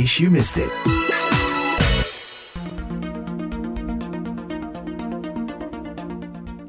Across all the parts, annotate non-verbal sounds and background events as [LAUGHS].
case you missed it.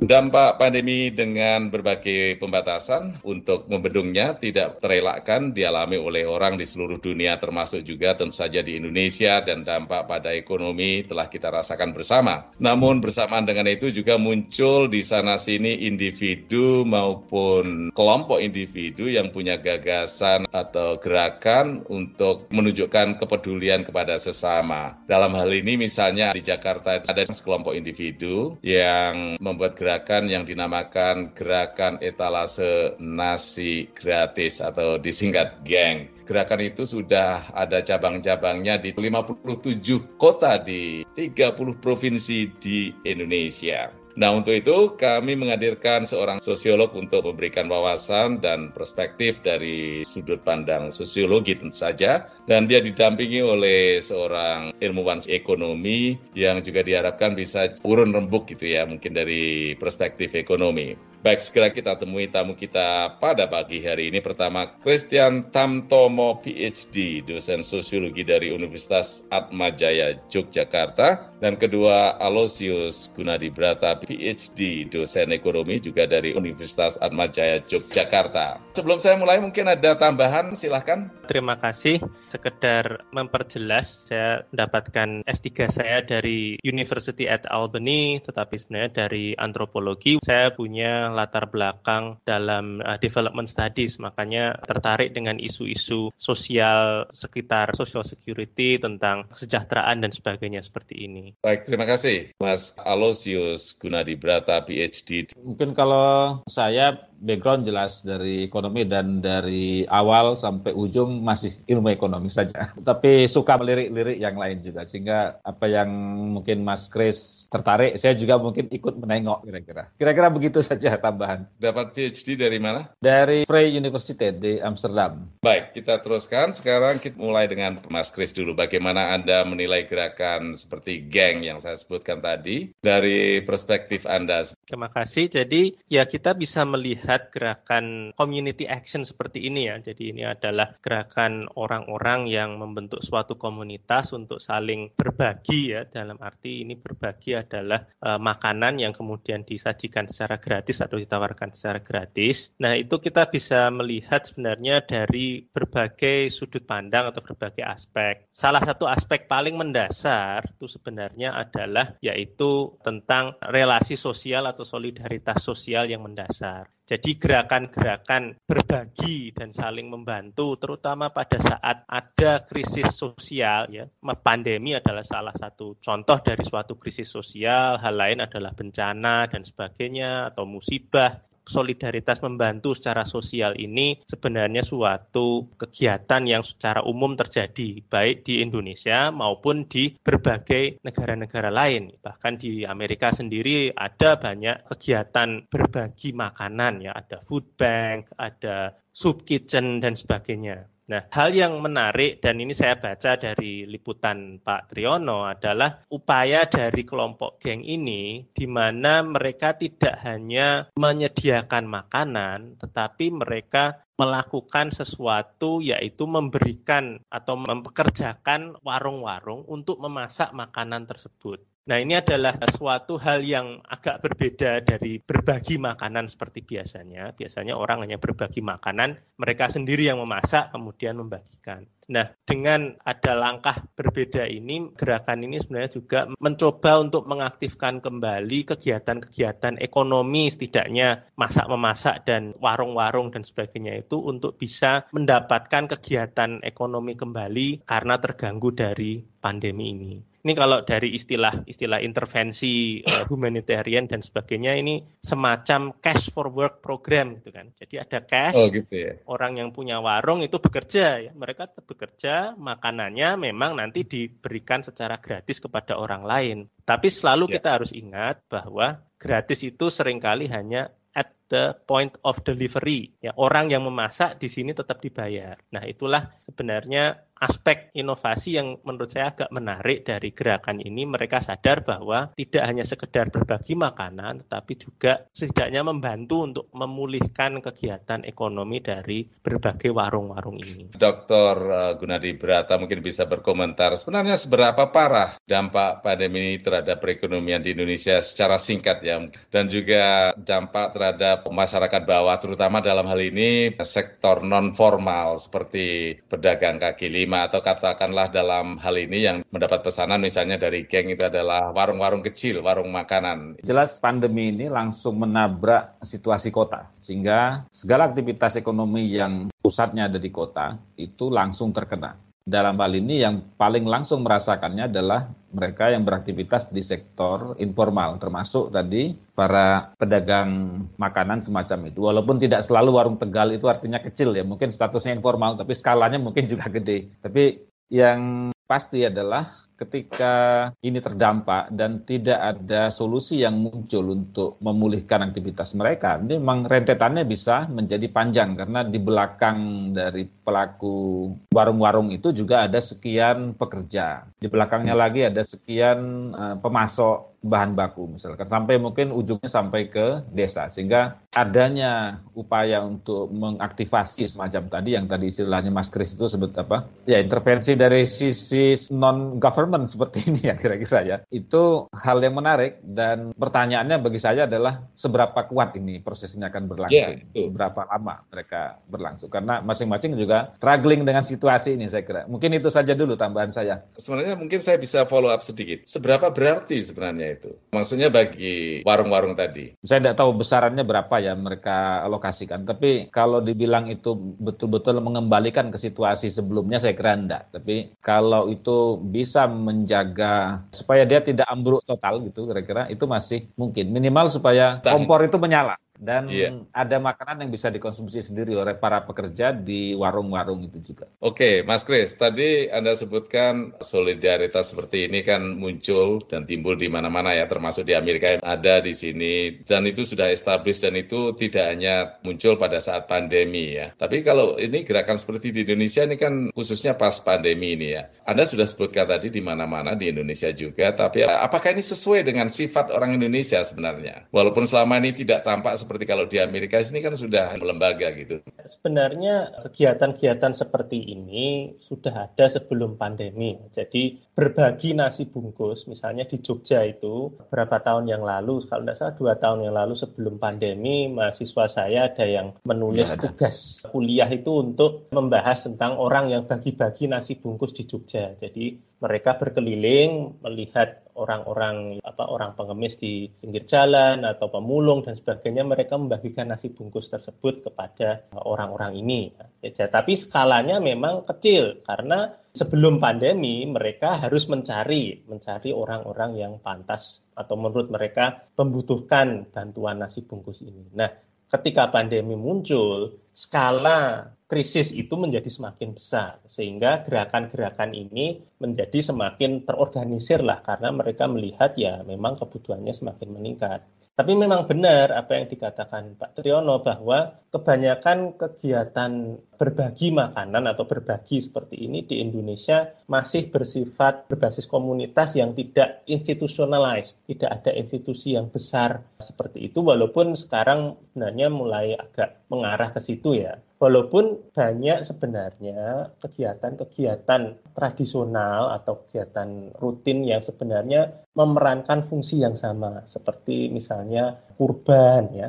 Dampak pandemi dengan berbagai pembatasan untuk membendungnya tidak terelakkan dialami oleh orang di seluruh dunia termasuk juga tentu saja di Indonesia dan dampak pada ekonomi telah kita rasakan bersama. Namun bersamaan dengan itu juga muncul di sana sini individu maupun kelompok individu yang punya gagasan atau gerakan untuk menunjukkan kepedulian kepada sesama. Dalam hal ini misalnya di Jakarta ada sekelompok individu yang membuat gerakan gerakan yang dinamakan Gerakan Etalase Nasi Gratis atau disingkat GENG. Gerakan itu sudah ada cabang-cabangnya di 57 kota di 30 provinsi di Indonesia. Nah, untuk itu kami menghadirkan seorang sosiolog untuk memberikan wawasan dan perspektif dari sudut pandang sosiologi tentu saja. Dan dia didampingi oleh seorang ilmuwan ekonomi yang juga diharapkan bisa urun rembuk gitu ya, mungkin dari perspektif ekonomi. Baik, segera kita temui tamu kita pada pagi hari ini. Pertama, Christian Tamtomo, PhD, dosen sosiologi dari Universitas Atmajaya, Yogyakarta. Dan kedua, Alosius Gunadi Brata, PhD, dosen ekonomi juga dari Universitas Atmajaya, Yogyakarta. Sebelum saya mulai, mungkin ada tambahan, silahkan. Terima kasih. Sekedar memperjelas, saya mendapatkan S3 saya dari University at Albany, tetapi sebenarnya dari antropologi. Saya punya latar belakang dalam uh, development studies, makanya tertarik dengan isu-isu sosial sekitar social security tentang kesejahteraan dan sebagainya seperti ini. Baik, terima kasih Mas Alosius Gunadi Brata, PhD. Mungkin kalau saya background jelas dari ekonomi dan dari awal sampai ujung masih ilmu ekonomi saja. [LAUGHS] Tapi suka melirik-lirik yang lain juga sehingga apa yang mungkin Mas Chris tertarik, saya juga mungkin ikut menengok kira-kira. Kira-kira begitu [LAUGHS] saja tambahan. Dapat PhD dari mana? Dari Vrije University di Amsterdam. Baik, kita teruskan. Sekarang kita mulai dengan Mas Chris dulu. Bagaimana Anda menilai gerakan seperti geng yang saya sebutkan tadi dari perspektif Anda? Terima kasih. Jadi ya kita bisa melihat melihat gerakan community action seperti ini ya. Jadi ini adalah gerakan orang-orang yang membentuk suatu komunitas untuk saling berbagi ya. Dalam arti ini berbagi adalah uh, makanan yang kemudian disajikan secara gratis atau ditawarkan secara gratis. Nah, itu kita bisa melihat sebenarnya dari berbagai sudut pandang atau berbagai aspek. Salah satu aspek paling mendasar itu sebenarnya adalah yaitu tentang relasi sosial atau solidaritas sosial yang mendasar. Jadi gerakan-gerakan berbagi dan saling membantu, terutama pada saat ada krisis sosial, ya, pandemi adalah salah satu contoh dari suatu krisis sosial. Hal lain adalah bencana dan sebagainya atau musibah solidaritas membantu secara sosial ini sebenarnya suatu kegiatan yang secara umum terjadi baik di Indonesia maupun di berbagai negara-negara lain. Bahkan di Amerika sendiri ada banyak kegiatan berbagi makanan ya, ada food bank, ada soup kitchen dan sebagainya. Nah, hal yang menarik dan ini saya baca dari liputan Pak Triyono adalah upaya dari kelompok geng ini di mana mereka tidak hanya menyediakan makanan, tetapi mereka melakukan sesuatu yaitu memberikan atau mempekerjakan warung-warung untuk memasak makanan tersebut. Nah, ini adalah suatu hal yang agak berbeda dari berbagi makanan seperti biasanya. Biasanya orang hanya berbagi makanan, mereka sendiri yang memasak, kemudian membagikan. Nah, dengan ada langkah berbeda ini, gerakan ini sebenarnya juga mencoba untuk mengaktifkan kembali kegiatan-kegiatan ekonomi, setidaknya masak-memasak dan warung-warung dan sebagainya itu untuk bisa mendapatkan kegiatan ekonomi kembali karena terganggu dari pandemi ini. Ini kalau dari istilah-istilah intervensi uh, humanitarian dan sebagainya ini semacam cash for work program gitu kan. Jadi ada cash, oh, gitu ya. orang yang punya warung itu bekerja ya, mereka bekerja, makanannya memang nanti diberikan secara gratis kepada orang lain. Tapi selalu ya. kita harus ingat bahwa gratis itu sering kali hanya at the point of delivery. Ya, orang yang memasak di sini tetap dibayar. Nah, itulah sebenarnya aspek inovasi yang menurut saya agak menarik dari gerakan ini. Mereka sadar bahwa tidak hanya sekedar berbagi makanan, tetapi juga setidaknya membantu untuk memulihkan kegiatan ekonomi dari berbagai warung-warung ini. Dr. Eh, Gunadi Brata mungkin bisa berkomentar sebenarnya seberapa parah dampak pandemi ini terhadap perekonomian di Indonesia secara singkat ya dan juga dampak terhadap masyarakat bawah terutama dalam hal ini sektor non formal seperti pedagang kaki lima atau katakanlah dalam hal ini yang mendapat pesanan misalnya dari geng itu adalah warung-warung kecil, warung makanan. Jelas pandemi ini langsung menabrak situasi kota sehingga segala aktivitas ekonomi yang pusatnya ada di kota itu langsung terkena dalam hal ini yang paling langsung merasakannya adalah mereka yang beraktivitas di sektor informal, termasuk tadi para pedagang makanan semacam itu. Walaupun tidak selalu warung Tegal itu artinya kecil ya, mungkin statusnya informal, tapi skalanya mungkin juga gede. Tapi yang pasti adalah ketika ini terdampak dan tidak ada solusi yang muncul untuk memulihkan aktivitas mereka, ini memang rentetannya bisa menjadi panjang karena di belakang dari pelaku warung-warung itu juga ada sekian pekerja. Di belakangnya lagi ada sekian uh, pemasok bahan baku misalkan sampai mungkin ujungnya sampai ke desa sehingga adanya upaya untuk mengaktifasi semacam tadi yang tadi istilahnya Mas Kris itu sebut apa ya intervensi dari sisi non government seperti [LAUGHS] ini ya kira-kira ya itu hal yang menarik dan pertanyaannya bagi saya adalah seberapa kuat ini prosesnya akan berlangsung yeah, seberapa lama mereka berlangsung karena masing-masing juga struggling dengan situasi ini saya kira mungkin itu saja dulu tambahan saya sebenarnya mungkin saya bisa follow up sedikit seberapa berarti sebenarnya itu? Maksudnya bagi warung-warung tadi? Saya tidak tahu besarannya berapa ya mereka alokasikan. Tapi kalau dibilang itu betul-betul mengembalikan ke situasi sebelumnya, saya kira enggak. Tapi kalau itu bisa menjaga supaya dia tidak ambruk total gitu, kira-kira. Itu masih mungkin. Minimal supaya kompor itu menyala dan yeah. ada makanan yang bisa dikonsumsi sendiri oleh para pekerja di warung-warung itu juga. Oke, Mas Kris, tadi Anda sebutkan solidaritas seperti ini kan muncul dan timbul di mana-mana ya, termasuk di Amerika yang ada di sini dan itu sudah established dan itu tidak hanya muncul pada saat pandemi ya. Tapi kalau ini gerakan seperti di Indonesia ini kan khususnya pas pandemi ini ya. Anda sudah sebutkan tadi di mana-mana di Indonesia juga, tapi apakah ini sesuai dengan sifat orang Indonesia sebenarnya? Walaupun selama ini tidak tampak seperti kalau di Amerika sini kan sudah lembaga gitu. Sebenarnya kegiatan-kegiatan seperti ini sudah ada sebelum pandemi. Jadi berbagi nasi bungkus, misalnya di Jogja itu beberapa tahun yang lalu, kalau tidak salah dua tahun yang lalu sebelum pandemi, mahasiswa saya ada yang menulis ya, tugas kuliah itu untuk membahas tentang orang yang bagi-bagi nasi bungkus di Jogja. Jadi mereka berkeliling melihat orang-orang apa orang pengemis di pinggir jalan atau pemulung dan sebagainya mereka membagikan nasi bungkus tersebut kepada orang-orang ini. Ya, tapi skalanya memang kecil karena sebelum pandemi mereka harus mencari mencari orang-orang yang pantas atau menurut mereka membutuhkan bantuan nasi bungkus ini. Nah ketika pandemi muncul skala krisis itu menjadi semakin besar sehingga gerakan-gerakan ini menjadi semakin terorganisir lah karena mereka melihat ya memang kebutuhannya semakin meningkat. Tapi memang benar apa yang dikatakan Pak Triyono bahwa kebanyakan kegiatan berbagi makanan atau berbagi seperti ini di Indonesia masih bersifat berbasis komunitas yang tidak institutionalized, tidak ada institusi yang besar seperti itu walaupun sekarang sebenarnya mulai agak mengarah ke situ ya. Walaupun banyak sebenarnya kegiatan-kegiatan tradisional atau kegiatan rutin yang sebenarnya memerankan fungsi yang sama, seperti misalnya kurban ya,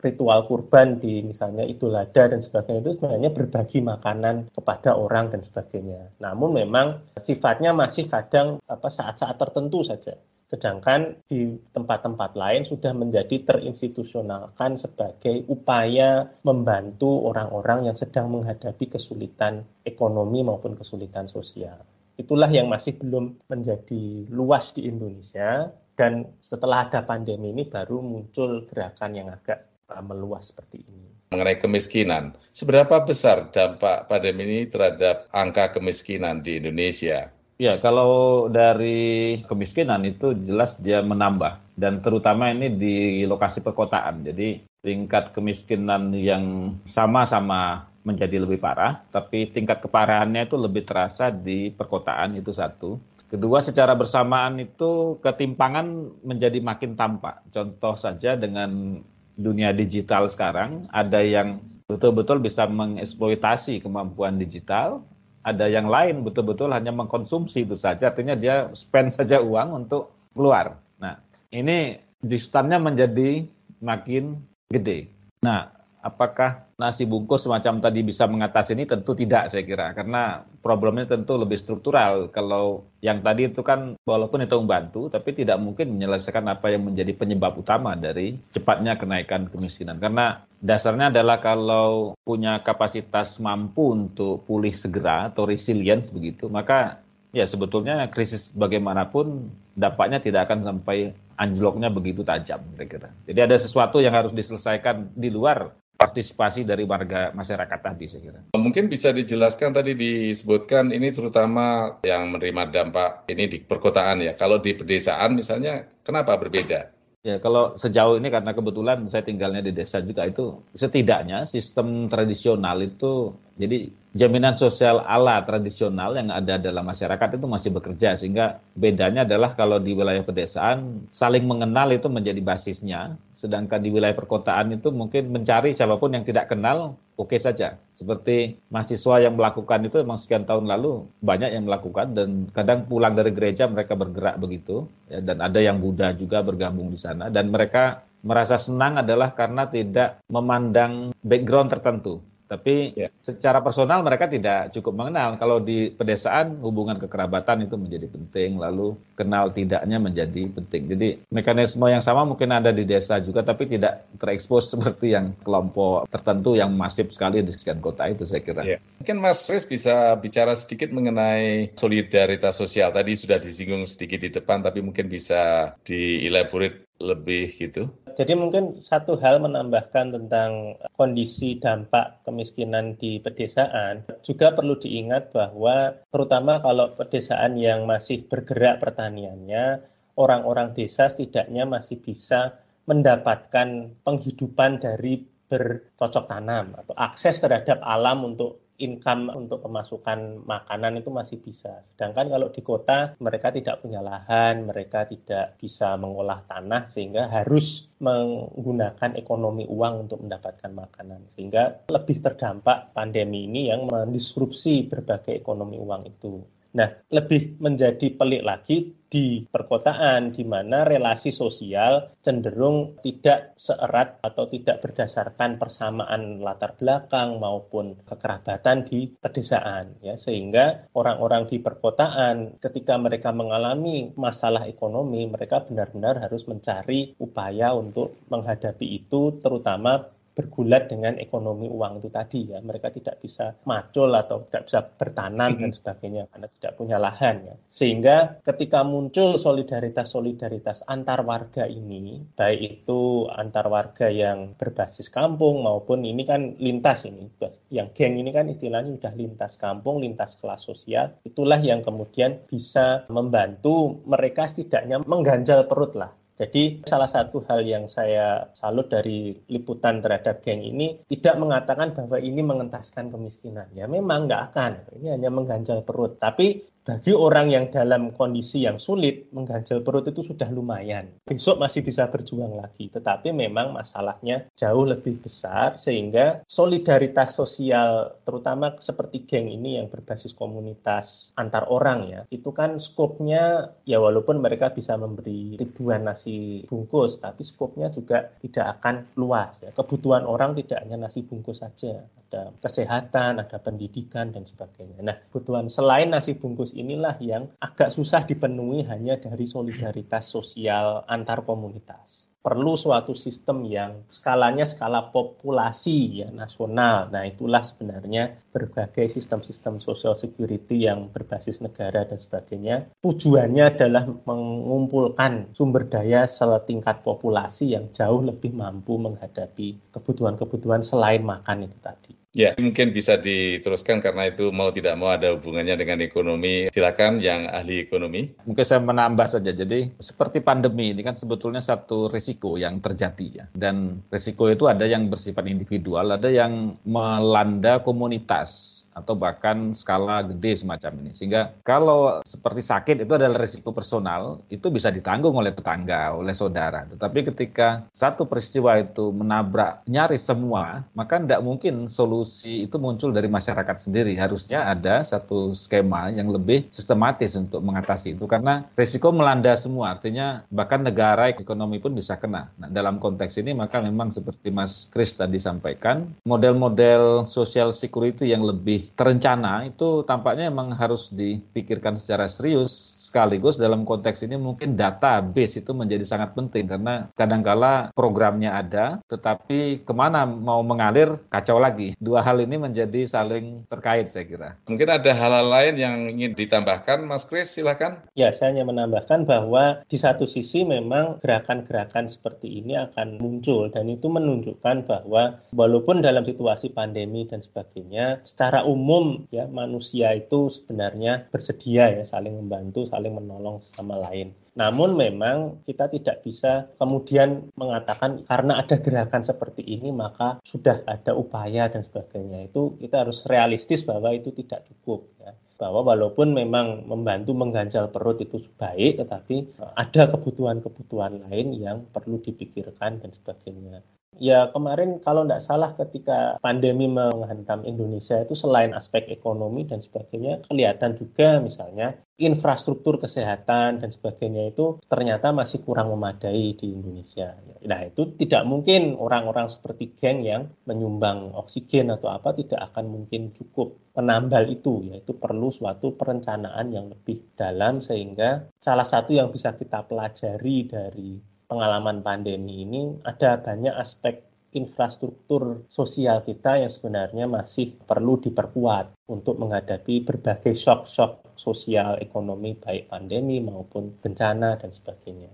ritual kurban di misalnya Idul Adha dan sebagainya itu sebenarnya berbagi makanan kepada orang dan sebagainya. Namun memang sifatnya masih kadang apa saat-saat tertentu saja. Sedangkan di tempat-tempat lain sudah menjadi terinstitusionalkan sebagai upaya membantu orang-orang yang sedang menghadapi kesulitan ekonomi maupun kesulitan sosial. Itulah yang masih belum menjadi luas di Indonesia dan setelah ada pandemi ini baru muncul gerakan yang agak meluas seperti ini. Mengenai kemiskinan, seberapa besar dampak pandemi ini terhadap angka kemiskinan di Indonesia? Ya, kalau dari kemiskinan itu jelas dia menambah dan terutama ini di lokasi perkotaan. Jadi tingkat kemiskinan yang sama-sama menjadi lebih parah, tapi tingkat keparahannya itu lebih terasa di perkotaan itu satu. Kedua, secara bersamaan itu ketimpangan menjadi makin tampak. Contoh saja dengan dunia digital sekarang, ada yang betul-betul bisa mengeksploitasi kemampuan digital, ada yang lain betul-betul hanya mengkonsumsi itu saja, artinya dia spend [LAUGHS] saja uang untuk keluar. Nah, ini distannya menjadi makin gede. Nah, apakah nasi bungkus semacam tadi bisa mengatasi ini? Tentu tidak saya kira, karena problemnya tentu lebih struktural. Kalau yang tadi itu kan walaupun itu membantu, tapi tidak mungkin menyelesaikan apa yang menjadi penyebab utama dari cepatnya kenaikan kemiskinan. Karena dasarnya adalah kalau punya kapasitas mampu untuk pulih segera atau resilience begitu, maka ya sebetulnya krisis bagaimanapun dampaknya tidak akan sampai anjloknya begitu tajam kira-kira. Jadi ada sesuatu yang harus diselesaikan di luar partisipasi dari warga masyarakat tadi saya kira. Mungkin bisa dijelaskan tadi disebutkan ini terutama yang menerima dampak ini di perkotaan ya. Kalau di pedesaan misalnya kenapa berbeda? Ya kalau sejauh ini karena kebetulan saya tinggalnya di desa juga itu setidaknya sistem tradisional itu jadi jaminan sosial ala tradisional yang ada dalam masyarakat itu masih bekerja sehingga bedanya adalah kalau di wilayah pedesaan saling mengenal itu menjadi basisnya sedangkan di wilayah perkotaan itu mungkin mencari siapa pun yang tidak kenal oke okay saja. Seperti mahasiswa yang melakukan itu memang sekian tahun lalu banyak yang melakukan dan kadang pulang dari gereja mereka bergerak begitu ya, dan ada yang Buddha juga bergabung di sana dan mereka merasa senang adalah karena tidak memandang background tertentu tapi ya. secara personal mereka tidak cukup mengenal. Kalau di pedesaan hubungan kekerabatan itu menjadi penting, lalu kenal tidaknya menjadi penting. Jadi mekanisme yang sama mungkin ada di desa juga, tapi tidak terekspos [LAUGHS] seperti yang kelompok tertentu yang masif sekali di sekian kota itu saya kira. Ya. Mungkin Mas Riz bisa bicara sedikit mengenai solidaritas sosial. Tadi sudah disinggung sedikit di depan, tapi mungkin bisa dielaborate lebih gitu. Jadi mungkin satu hal menambahkan tentang kondisi dampak kemiskinan di pedesaan juga perlu diingat bahwa terutama kalau pedesaan yang masih bergerak pertaniannya orang-orang desa setidaknya masih bisa mendapatkan penghidupan dari bercocok tanam atau akses terhadap alam untuk income untuk pemasukan makanan itu masih bisa. Sedangkan kalau di kota mereka tidak punya lahan, mereka tidak bisa mengolah tanah sehingga harus menggunakan ekonomi uang untuk mendapatkan makanan. Sehingga lebih terdampak pandemi ini yang mendisrupsi berbagai ekonomi uang itu. Nah, lebih menjadi pelik lagi di perkotaan di mana relasi sosial cenderung tidak seerat atau tidak berdasarkan persamaan latar belakang maupun kekerabatan di pedesaan ya. Sehingga orang-orang di perkotaan ketika mereka mengalami masalah ekonomi mereka benar-benar harus mencari upaya untuk menghadapi itu terutama bergulat dengan ekonomi uang itu tadi ya. Mereka tidak bisa macul atau tidak bisa bertanam dan sebagainya karena tidak punya lahan ya. Sehingga ketika muncul solidaritas-solidaritas antar warga ini baik itu antar warga yang berbasis kampung maupun ini kan lintas ini yang geng ini kan istilahnya sudah lintas kampung lintas kelas sosial itulah yang kemudian bisa membantu mereka setidaknya mengganjal perut lah jadi salah satu hal yang saya salut dari liputan terhadap geng ini tidak mengatakan bahwa ini mengentaskan kemiskinan. Ya memang nggak akan. Ini hanya mengganjal perut. Tapi bagi orang yang dalam kondisi yang sulit, mengganjal perut itu sudah lumayan. Besok masih bisa berjuang lagi, tetapi memang masalahnya jauh lebih besar sehingga solidaritas sosial, terutama seperti geng ini yang berbasis komunitas antar orang ya, itu kan skopnya ya walaupun mereka bisa memberi ribuan nasi bungkus, tapi skopnya juga tidak akan luas ya. Kebutuhan orang tidak hanya nasi bungkus saja, ada kesehatan, ada pendidikan dan sebagainya. Nah, kebutuhan selain nasi bungkus inilah yang agak susah dipenuhi hanya dari solidaritas sosial antar komunitas perlu suatu sistem yang skalanya skala populasi ya nasional. Nah, itulah sebenarnya berbagai sistem-sistem social security yang berbasis negara dan sebagainya. Tujuannya adalah mengumpulkan sumber daya setingkat populasi yang jauh lebih mampu menghadapi kebutuhan-kebutuhan selain makan itu tadi. Ya, mungkin bisa diteruskan karena itu mau tidak mau ada hubungannya dengan ekonomi. Silakan yang ahli ekonomi. Mungkin saya menambah saja. Jadi seperti pandemi ini kan sebetulnya satu risiko yang terjadi ya. Dan risiko itu ada yang bersifat individual, ada yang melanda komunitas atau bahkan skala gede semacam ini. Sehingga kalau seperti sakit itu adalah risiko personal, itu bisa ditanggung oleh tetangga, oleh saudara. Tetapi ketika satu peristiwa itu menabrak nyaris semua, maka tidak mungkin solusi itu muncul dari masyarakat sendiri. Harusnya ada satu skema yang lebih sistematis untuk mengatasi itu. Karena risiko melanda semua, artinya bahkan negara ekonomi pun bisa kena. Nah, dalam konteks ini maka memang seperti Mas Kris tadi sampaikan, model-model social security yang lebih terencana itu tampaknya memang harus dipikirkan secara serius sekaligus dalam konteks ini mungkin database itu menjadi sangat penting karena kadangkala programnya ada tetapi ke mana mau mengalir kacau lagi. Dua hal ini menjadi saling terkait saya kira. Mungkin ada hal-hal lain yang ingin ditambahkan Mas Kris silakan. Ya saya hanya menambahkan bahwa di satu sisi memang gerakan-gerakan seperti ini akan muncul dan itu menunjukkan bahwa walaupun dalam situasi pandemi dan sebagainya secara umum ya manusia itu sebenarnya bersedia ya saling membantu saling saling menolong sama lain. Namun memang kita tidak bisa kemudian mengatakan karena ada gerakan seperti ini maka sudah ada upaya dan sebagainya. Itu kita harus realistis bahwa itu tidak cukup ya bahwa walaupun memang membantu mengganjal perut itu baik, tetapi ada kebutuhan-kebutuhan lain yang perlu dipikirkan dan sebagainya. Ya kemarin kalau tidak salah ketika pandemi menghantam Indonesia itu selain aspek ekonomi dan sebagainya kelihatan juga misalnya infrastruktur kesehatan dan sebagainya itu ternyata masih kurang memadai di Indonesia. Nah itu tidak mungkin orang-orang seperti geng yang menyumbang oksigen atau apa tidak akan mungkin cukup menambal itu yaitu perlu suatu perencanaan yang lebih dalam sehingga salah satu yang bisa kita pelajari dari pengalaman pandemi ini ada banyak aspek infrastruktur sosial kita yang sebenarnya masih perlu diperkuat untuk menghadapi berbagai shock-shock sosial ekonomi baik pandemi maupun bencana dan sebagainya.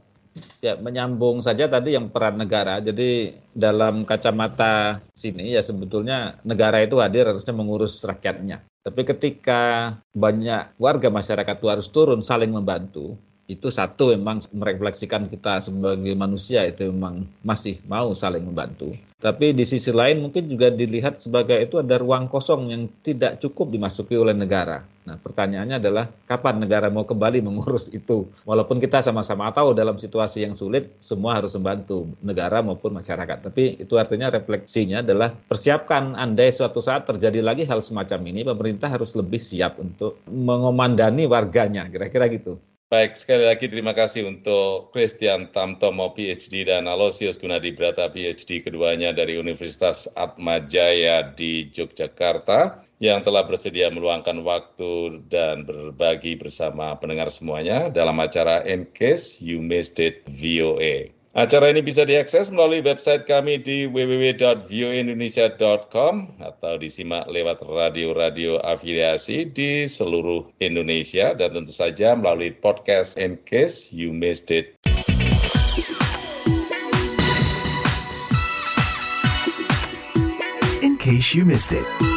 Ya, menyambung saja tadi yang peran negara. Jadi dalam kacamata sini ya sebetulnya negara itu hadir harusnya mengurus rakyatnya. Tapi ketika banyak warga masyarakat itu harus turun saling membantu, itu satu memang merefleksikan kita sebagai manusia itu memang masih mau saling membantu. Tapi di sisi lain mungkin juga dilihat sebagai itu ada ruang kosong yang tidak cukup dimasuki oleh negara. Nah pertanyaannya adalah kapan negara mau kembali mengurus itu? Walaupun kita sama-sama tahu dalam situasi yang sulit semua harus membantu negara maupun masyarakat. Tapi itu artinya refleksinya adalah persiapkan andai suatu saat terjadi lagi hal semacam ini pemerintah harus lebih siap untuk mengomandani warganya kira-kira gitu. Baik, sekali lagi terima kasih untuk Christian Tamtomo PhD dan Alosius Gunadi Brata PhD keduanya dari Universitas Atmajaya di Yogyakarta yang telah bersedia meluangkan waktu dan berbagi bersama pendengar semuanya dalam acara Encase You Missed It VOA. Acara ini bisa diakses melalui website kami di www.voindonesia.com atau disimak lewat radio-radio afiliasi di seluruh Indonesia dan tentu saja melalui podcast in case you missed it. In case you missed it.